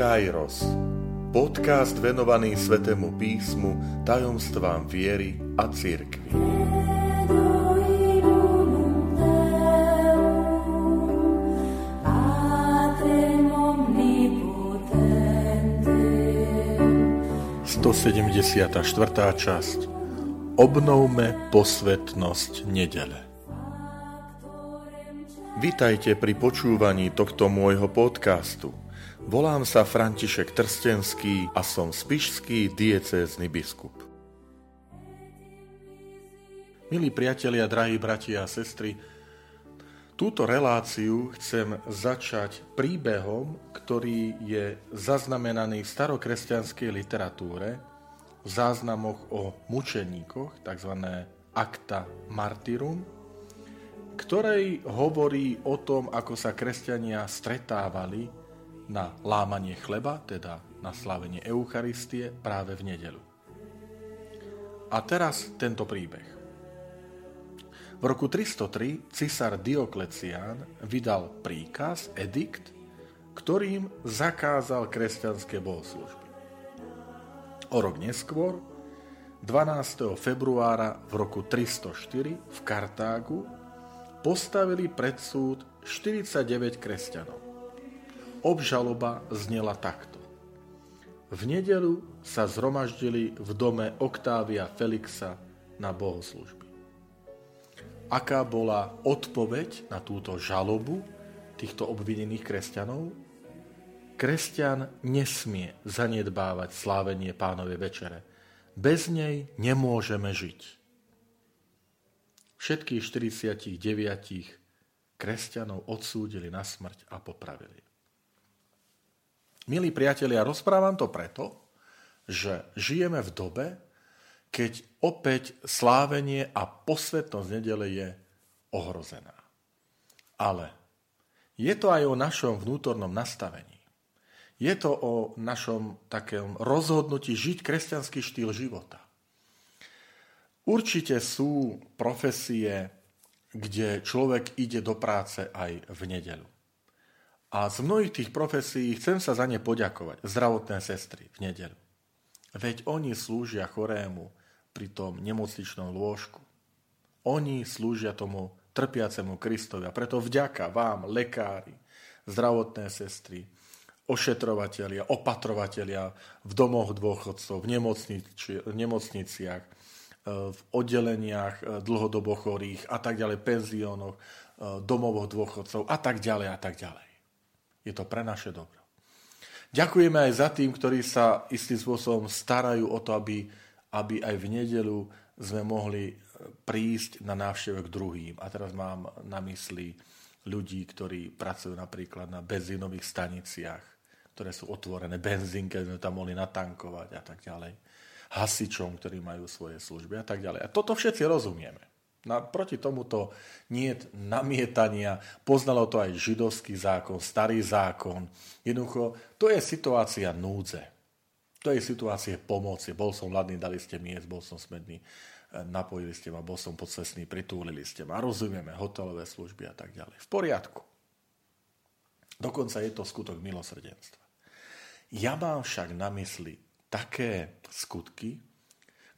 Kairos. Podcast venovaný Svetému písmu, tajomstvám viery a. Sto sedemdesiata časť Obnovme posvetnosť nedele. Vitajte pri počúvaní tohto môjho podcastu – Volám sa František Trstenský a som spišský diecézny biskup. Milí priatelia, drahí bratia a sestry, túto reláciu chcem začať príbehom, ktorý je zaznamenaný v starokresťanskej literatúre, v záznamoch o mučeníkoch, tzv. acta martyrum, ktorej hovorí o tom, ako sa kresťania stretávali na lámanie chleba, teda na slávenie Eucharistie práve v nedelu. A teraz tento príbeh. V roku 303 cisár Dioklecián vydal príkaz, edikt, ktorým zakázal kresťanské bohoslužby. O rok neskôr, 12. februára v roku 304 v Kartágu postavili pred súd 49 kresťanov. Obžaloba znela takto. V nedelu sa zhromaždili v dome Oktávia Felixa na bohoslužby. Aká bola odpoveď na túto žalobu týchto obvinených kresťanov? Kresťan nesmie zanedbávať slávenie pánovej večere. Bez nej nemôžeme žiť. Všetkých 49 kresťanov odsúdili na smrť a popravili. Milí priatelia, rozprávam to preto, že žijeme v dobe, keď opäť slávenie a posvetnosť nedele je ohrozená. Ale je to aj o našom vnútornom nastavení. Je to o našom takém rozhodnutí žiť kresťanský štýl života. Určite sú profesie, kde človek ide do práce aj v nedelu. A z mnohých tých profesí chcem sa za ne poďakovať. Zdravotné sestry v nedelu. Veď oni slúžia chorému pri tom nemocničnom lôžku. Oni slúžia tomu trpiacemu Kristovi. A preto vďaka vám, lekári, zdravotné sestry, ošetrovatelia, opatrovatelia v domoch dôchodcov, v, nemocnici, nemocniciach, e, v oddeleniach e, dlhodobo chorých a tak ďalej, penziónoch, e, domovoch dôchodcov a tak ďalej a tak ďalej. Je to pre naše dobro. Ďakujeme aj za tým, ktorí sa istým spôsobom starajú o to, aby, aby aj v nedelu sme mohli e, prísť na návštevu k druhým. A teraz mám na mysli ľudí, ktorí pracujú napríklad na benzínových staniciach, ktoré sú otvorené, benzínke, sme tam mohli natankovať a tak ďalej. Hasičom, ktorí majú svoje služby a tak ďalej. A toto všetci rozumieme. Na, proti tomuto nie namietania. Poznalo to aj židovský zákon, starý zákon. Jednoducho, to je situácia núdze. To je situácia pomoci. Bol som hladný, dali ste mi bol som smedný, eh, napojili ste ma, bol som podsesný, pritúlili ste ma. Rozumieme, hotelové služby a tak ďalej. V poriadku. Dokonca je to skutok milosrdenstva. Ja mám však na mysli také skutky,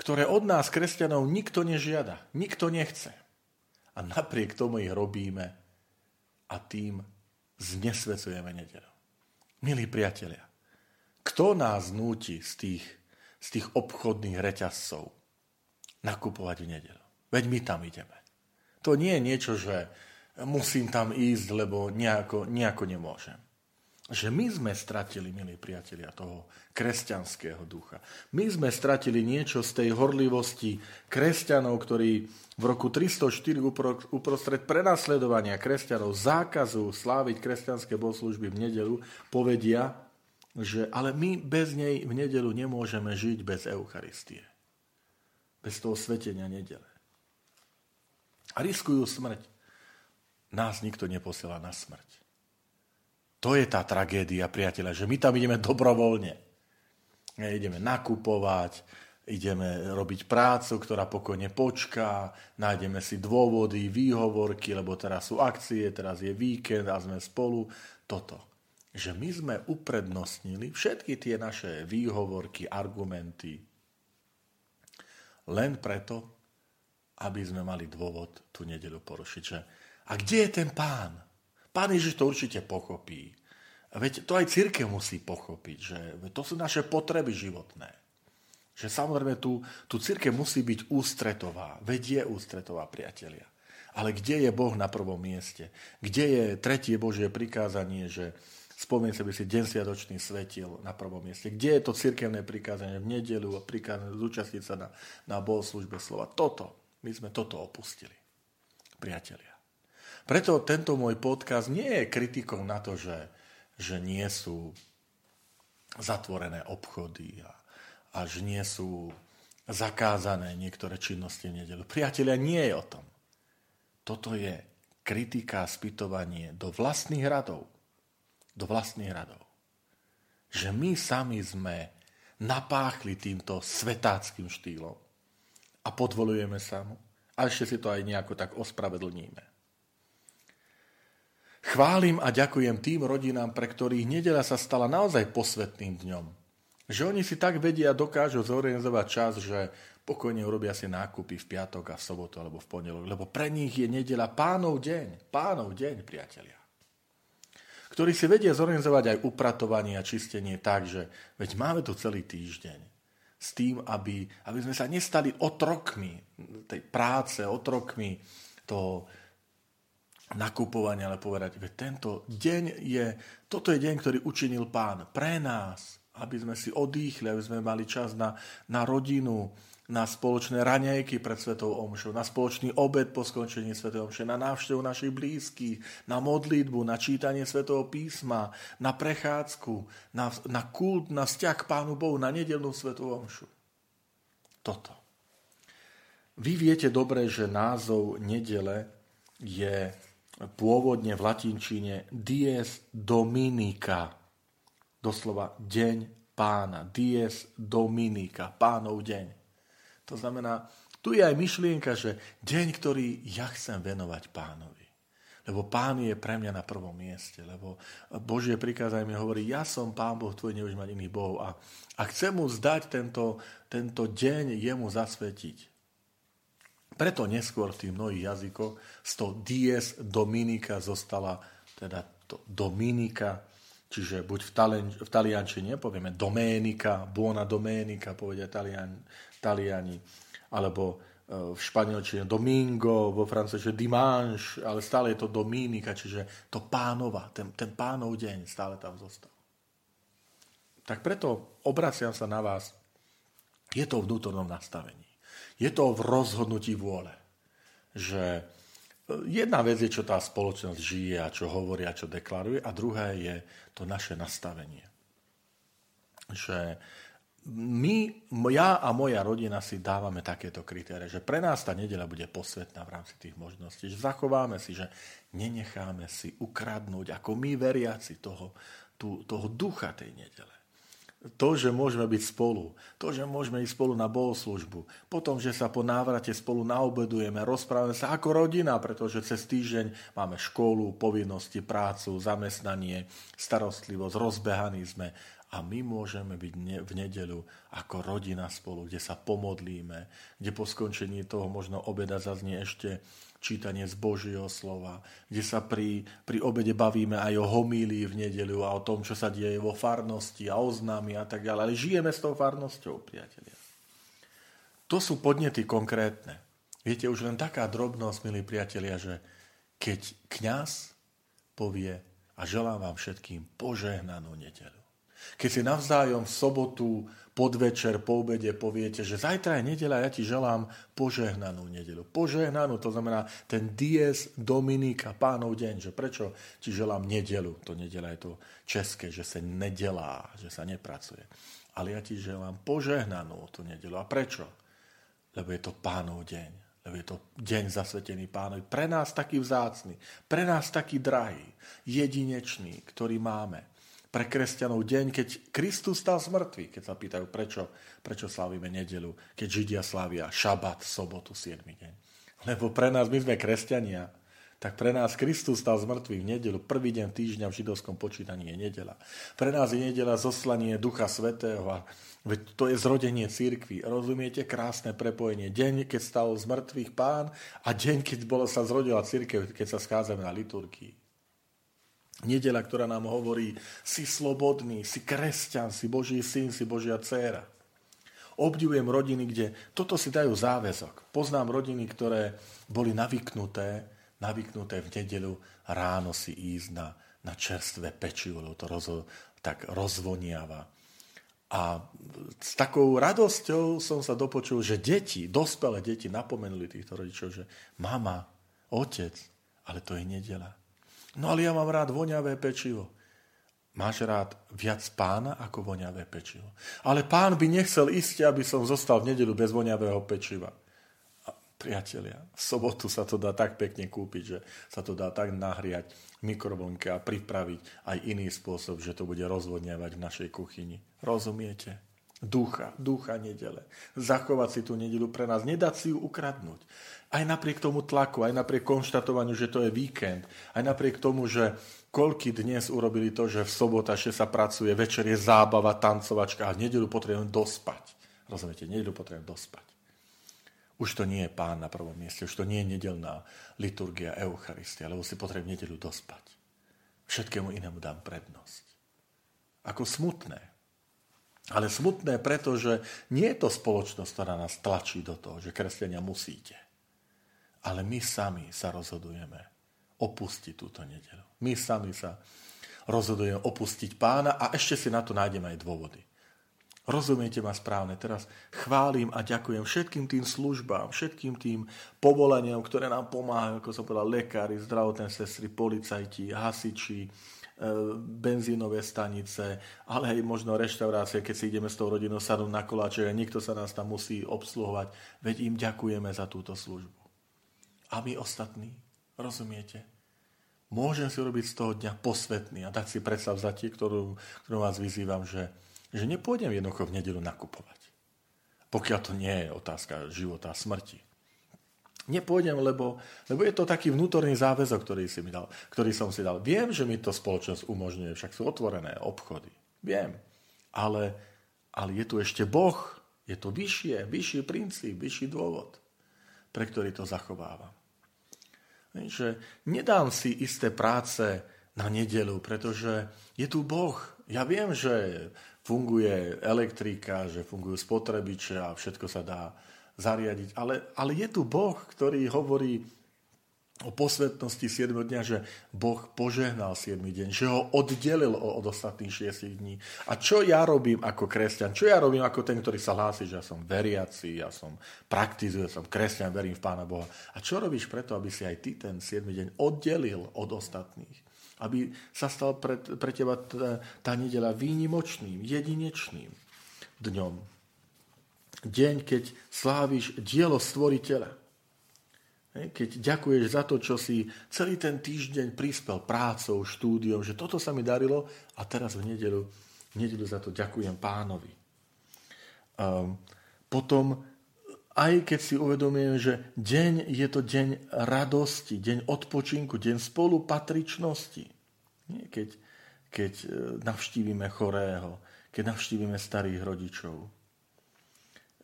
ktoré od nás, kresťanov, nikto nežiada, nikto nechce. A napriek tomu ich robíme a tým znesvecujeme nedelu. Milí priatelia, kto nás núti z tých, z tých obchodných reťazcov nakupovať v nedelu? Veď my tam ideme. To nie je niečo, že musím tam ísť, lebo nejako, nejako nemôžem že my sme stratili, milí priatelia, toho kresťanského ducha. My sme stratili niečo z tej horlivosti kresťanov, ktorí v roku 304 uprostred prenasledovania kresťanov, zákazu sláviť kresťanské bohoslužby v nedelu, povedia, že ale my bez nej v nedelu nemôžeme žiť bez Eucharistie. Bez toho svetenia nedele. A riskujú smrť. Nás nikto neposiela na smrť. To je tá tragédia, priateľa, že my tam ideme dobrovoľne. Ideme nakupovať, ideme robiť prácu, ktorá pokojne počká, nájdeme si dôvody, výhovorky, lebo teraz sú akcie, teraz je víkend a sme spolu. Toto. že my sme uprednostnili všetky tie naše výhovorky, argumenty len preto, aby sme mali dôvod tú nedelu porušiť. Že, a kde je ten pán? Pán Ježiš to určite pochopí. Veď to aj církev musí pochopiť, že to sú naše potreby životné. Že samozrejme tu, tu církev musí byť ústretová. Veď je ústretová, priatelia. Ale kde je Boh na prvom mieste? Kde je tretie Božie prikázanie, že Spomeň si by si deň sviatočný svetil na prvom mieste. Kde je to cirkevné prikázanie v nedelu a prikázanie zúčastniť sa na, na bohoslužbe slova. Toto, my sme toto opustili, priatelia. Preto tento môj podcast nie je kritikou na to, že, že nie sú zatvorené obchody a, a že nie sú zakázané niektoré činnosti v nedelu. Priatelia, nie je o tom. Toto je kritika a spytovanie do vlastných radov do vlastných radov. Že my sami sme napáchli týmto svetáckým štýlom a podvolujeme sa mu a ešte si to aj nejako tak ospravedlníme. Chválim a ďakujem tým rodinám, pre ktorých nedela sa stala naozaj posvetným dňom. Že oni si tak vedia a dokážu zorganizovať čas, že pokojne urobia si nákupy v piatok a v sobotu alebo v pondelok, lebo pre nich je nedela pánov deň. Pánov deň, priatelia ktorí si vedia zorganizovať aj upratovanie a čistenie tak, že veď máme tu celý týždeň s tým, aby, aby sme sa nestali otrokmi tej práce, otrokmi toho nakupovania, ale povedať, že tento deň je, toto je deň, ktorý učinil pán pre nás, aby sme si odýchli, aby sme mali čas na, na rodinu, na spoločné raňajky pred Svetou Omšou, na spoločný obed po skončení Svetej Omše, na návštevu našich blízkych, na modlitbu, na čítanie Svetého písma, na prechádzku, na, na kult, na vzťah k Pánu Bohu, na nedelnú Svetú Omšu. Toto. Vy viete dobre, že názov nedele je pôvodne v latinčine dies dominica, doslova deň pána, dies dominica, pánov deň. To znamená, tu je aj myšlienka, že deň, ktorý ja chcem venovať pánovi. Lebo pán je pre mňa na prvom mieste. Lebo Božie prikázanie mi hovorí, ja som pán Boh tvoj, nebudeš mať iných bohov. A, a chcem mu zdať tento, tento deň, jemu zasvetiť. Preto neskôr v tých mnohých jazykoch z toho dies Dominika zostala teda to Dominika, čiže buď v, talen, v taliančine povieme Doménika, Buona Doménika, povedia talian, Taliani, alebo e, v španielčine Domingo, vo francúzštine Dimanche, ale stále je to Dominika, čiže to pánova, ten, ten pánov deň stále tam zostal. Tak preto obraciam sa na vás. Je to vnútornom nastavení. Je to v rozhodnutí vôle. Že e, jedna vec je, čo tá spoločnosť žije a čo hovorí a čo deklaruje a druhé je to naše nastavenie. Že my, ja a moja rodina si dávame takéto kritérie, že pre nás tá nedeľa bude posvetná v rámci tých možností, že zachováme si, že nenecháme si ukradnúť ako my veriaci toho, tú, toho ducha tej nedele. To, že môžeme byť spolu, to, že môžeme ísť spolu na bohoslužbu, potom, že sa po návrate spolu naobedujeme, rozprávame sa ako rodina, pretože cez týždeň máme školu, povinnosti, prácu, zamestnanie, starostlivosť, rozbehaní sme a my môžeme byť v nedelu ako rodina spolu, kde sa pomodlíme, kde po skončení toho možno obeda zaznie ešte čítanie z Božieho slova, kde sa pri, pri obede bavíme aj o homílii v nedelu a o tom, čo sa deje vo farnosti a oznámi a tak ďalej. Ale žijeme s tou farnosťou, priatelia. To sú podnety konkrétne. Viete, už len taká drobnosť, milí priatelia, že keď kňaz povie a želám vám všetkým požehnanú nedelu. Keď si navzájom v sobotu, podvečer, po obede poviete, že zajtra je nedela, ja ti želám požehnanú nedelu. Požehnanú, to znamená ten dies Dominika, pánov deň. Že prečo ti želám nedelu? To nedela je to české, že sa nedelá, že sa nepracuje. Ale ja ti želám požehnanú tú nedelu. A prečo? Lebo je to pánov deň lebo je to deň zasvetený pánovi. Pre nás taký vzácny, pre nás taký drahý, jedinečný, ktorý máme pre kresťanov deň, keď Kristus stal z mŕtvych, keď sa pýtajú, prečo, prečo slávime nedelu, keď Židia slávia šabat, sobotu, 7 deň. Lebo pre nás, my sme kresťania, tak pre nás Kristus stal z mŕtvych v nedelu. Prvý deň týždňa v židovskom počítaní je nedela. Pre nás je nedela zoslanie Ducha Svetého a to je zrodenie církvy. Rozumiete? Krásne prepojenie. Deň, keď stal z mŕtvych pán a deň, keď bolo, sa zrodila církev, keď sa schádzame na liturgii. Nedela, ktorá nám hovorí, si slobodný, si kresťan, si Boží syn, si Božia dcéra. Obdivujem rodiny, kde toto si dajú záväzok. Poznám rodiny, ktoré boli navyknuté navyknuté v nedelu ráno si ísť na, na čerstvé pečivo, lebo to rozo, tak rozvoniava. A s takou radosťou som sa dopočul, že deti, dospelé deti napomenuli týchto rodičov, že mama, otec, ale to je nedela. No ale ja mám rád voňavé pečivo. Máš rád viac pána ako voňavé pečivo. Ale pán by nechcel ísť, aby som zostal v nedelu bez voňavého pečiva. Priatelia, v sobotu sa to dá tak pekne kúpiť, že sa to dá tak nahriať mikrovlnke a pripraviť aj iný spôsob, že to bude rozvodňovať v našej kuchyni. Rozumiete? Ducha, ducha nedele. Zachovať si tú nedelu pre nás, nedať si ju ukradnúť. Aj napriek tomu tlaku, aj napriek konštatovaniu, že to je víkend, aj napriek tomu, že koľky dnes urobili to, že v sobota že sa pracuje, večer je zábava, tancovačka a v nedelu potrebujem dospať. Rozumiete, nedelu potrebujem dospať. Už to nie je pán na prvom mieste, už to nie je nedelná liturgia Eucharistia, lebo si potrebujem nedelu dospať. Všetkému inému dám prednosť. Ako smutné. Ale smutné, pretože nie je to spoločnosť, ktorá nás tlačí do toho, že kresťania musíte. Ale my sami sa rozhodujeme opustiť túto nedelu. My sami sa rozhodujeme opustiť pána a ešte si na to nájdeme aj dôvody. Rozumiete ma správne. Teraz chválim a ďakujem všetkým tým službám, všetkým tým povoleniam, ktoré nám pomáhajú, ako som povedal, lekári, zdravotné sestry, policajti, hasiči, benzínové stanice, ale aj možno reštaurácie, keď si ideme s tou rodinou sadnúť na koláče a niekto sa nás tam musí obsluhovať. Veď im ďakujeme za túto službu. A my ostatní, rozumiete? Môžem si robiť z toho dňa posvetný a dať si predstavzatie, ktorú, ktorú vás vyzývam, že že nepôjdem jednoducho v nedelu nakupovať. Pokiaľ to nie je otázka života a smrti. Nepôjdem, lebo, lebo je to taký vnútorný záväzok, ktorý, si mi dal, ktorý som si dal. Viem, že mi to spoločnosť umožňuje, však sú otvorené obchody. Viem. Ale, ale je tu ešte Boh, je to vyššie, vyšší princíp, vyšší dôvod, pre ktorý to zachovávam. Že nedám si isté práce na nedelu, pretože je tu Boh. Ja viem, že funguje elektrika, že fungujú spotrebiče a všetko sa dá zariadiť. Ale, ale je tu Boh, ktorý hovorí o posvetnosti 7 dňa, že Boh požehnal 7 deň, že ho oddelil od ostatných 6 dní. A čo ja robím ako kresťan? Čo ja robím ako ten, ktorý sa hlási, že ja som veriaci, ja som praktizuje, som kresťan, verím v Pána Boha. A čo robíš preto, aby si aj ty ten 7 deň oddelil od ostatných? aby sa stal pre, pre teba tá, tá nedela výnimočným, jedinečným dňom. Deň, keď sláviš dielo stvoriteľa. Keď ďakuješ za to, čo si celý ten týždeň prispel prácou, štúdiom, že toto sa mi darilo a teraz v nedelu, v nedelu za to ďakujem pánovi. Um, potom aj keď si uvedomujem, že deň je to deň radosti, deň odpočinku, deň spolupatričnosti. Nie? Keď, keď e, navštívime chorého, keď navštívime starých rodičov.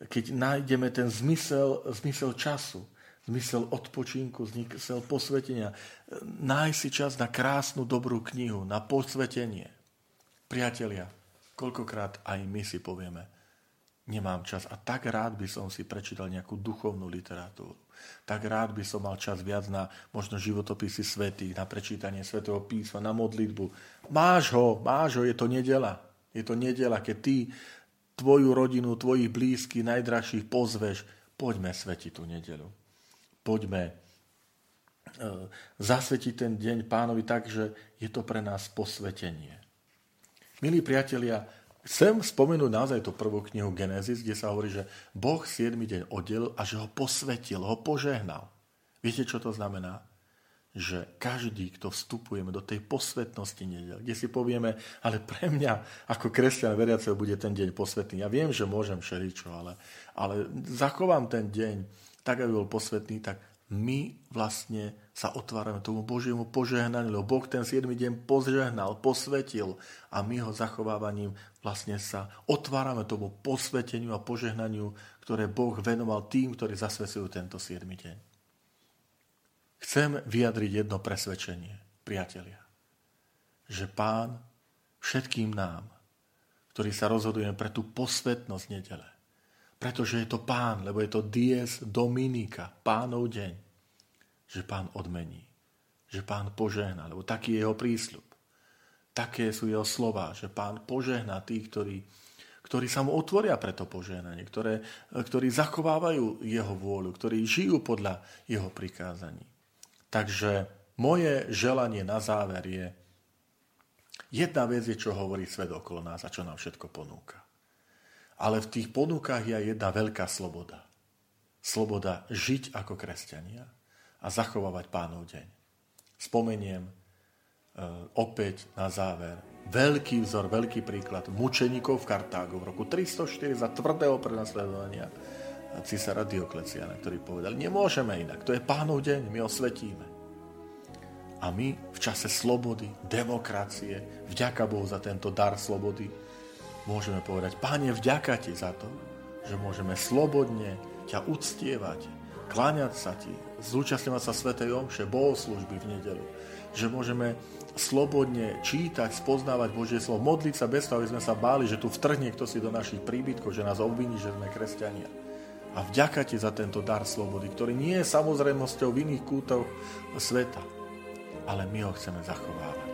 Keď nájdeme ten zmysel, zmysel času, zmysel odpočinku, zmysel posvetenia. Nájsť si čas na krásnu, dobrú knihu, na posvetenie. Priatelia, koľkokrát aj my si povieme – nemám čas. A tak rád by som si prečítal nejakú duchovnú literatúru. Tak rád by som mal čas viac na možno životopisy svetých, na prečítanie svetého písma, na modlitbu. Máš ho, máš ho, je to nedela. Je to nedela, keď ty tvoju rodinu, tvojich blízkych, najdražších pozveš, poďme svetiť tú nedelu. Poďme e, zasvetiť ten deň pánovi tak, že je to pre nás posvetenie. Milí priatelia, Chcem spomenúť naozaj tú prvú knihu Genesis, kde sa hovorí, že Boh 7 deň oddelil a že ho posvetil, ho požehnal. Viete, čo to znamená? Že každý, kto vstupujeme do tej posvetnosti nedel, kde si povieme, ale pre mňa ako kresťan veriaceho bude ten deň posvetný. Ja viem, že môžem všeličo, ale, ale zachovám ten deň tak, aby bol posvetný, tak my vlastne sa otvárame tomu Božiemu požehnaniu, lebo Boh ten 7 deň požehnal, posvetil a my ho zachovávaním vlastne sa otvárame tomu posveteniu a požehnaniu, ktoré Boh venoval tým, ktorí zasvecujú tento 7 deň. Chcem vyjadriť jedno presvedčenie, priatelia, že Pán všetkým nám, ktorí sa rozhodujeme pre tú posvetnosť nedele, pretože je to Pán, lebo je to dies Dominika, Pánov deň, že pán odmení, že pán požehná, lebo taký je jeho prísľub. Také sú jeho slova, že pán požehná tých, ktorí, ktorí sa mu otvoria pre to požehnanie, ktoré, ktorí zachovávajú jeho vôľu, ktorí žijú podľa jeho prikázaní. Takže moje želanie na záver je, jedna vec je, čo hovorí svet okolo nás a čo nám všetko ponúka. Ale v tých ponúkach je jedna veľká sloboda. Sloboda žiť ako kresťania a zachovávať pánov deň. Spomeniem e, opäť na záver veľký vzor, veľký príklad mučeníkov v Kartágu v roku 304 za tvrdého prenasledovania císara Diokleciana, ktorý povedal, nemôžeme inak, to je pánov deň, my ho svetíme. A my v čase slobody, demokracie, vďaka Bohu za tento dar slobody, môžeme povedať, páne, vďaka ti za to, že môžeme slobodne ťa uctievať, kláňať sa ti, zúčastňovať sa Svetej Omše, bohoslužby v nedelu. Že môžeme slobodne čítať, spoznávať Božie slovo, modliť sa bez toho, aby sme sa báli, že tu vtrhne kto si do našich príbytkov, že nás obviní, že sme kresťania. A vďaka ti za tento dar slobody, ktorý nie je samozrejmosťou v iných kútoch sveta, ale my ho chceme zachovávať.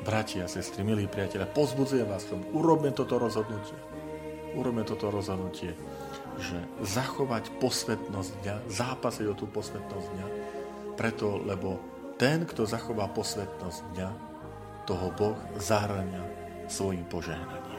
Bratia a sestry, milí priatelia, pozbudzujem vás tom, urobme toto rozhodnutie. Urobme toto rozhodnutie že zachovať posvetnosť dňa, zápasiť o tú posvetnosť dňa, preto, lebo ten, kto zachová posvetnosť dňa, toho Boh zahrania svojim požehnaním.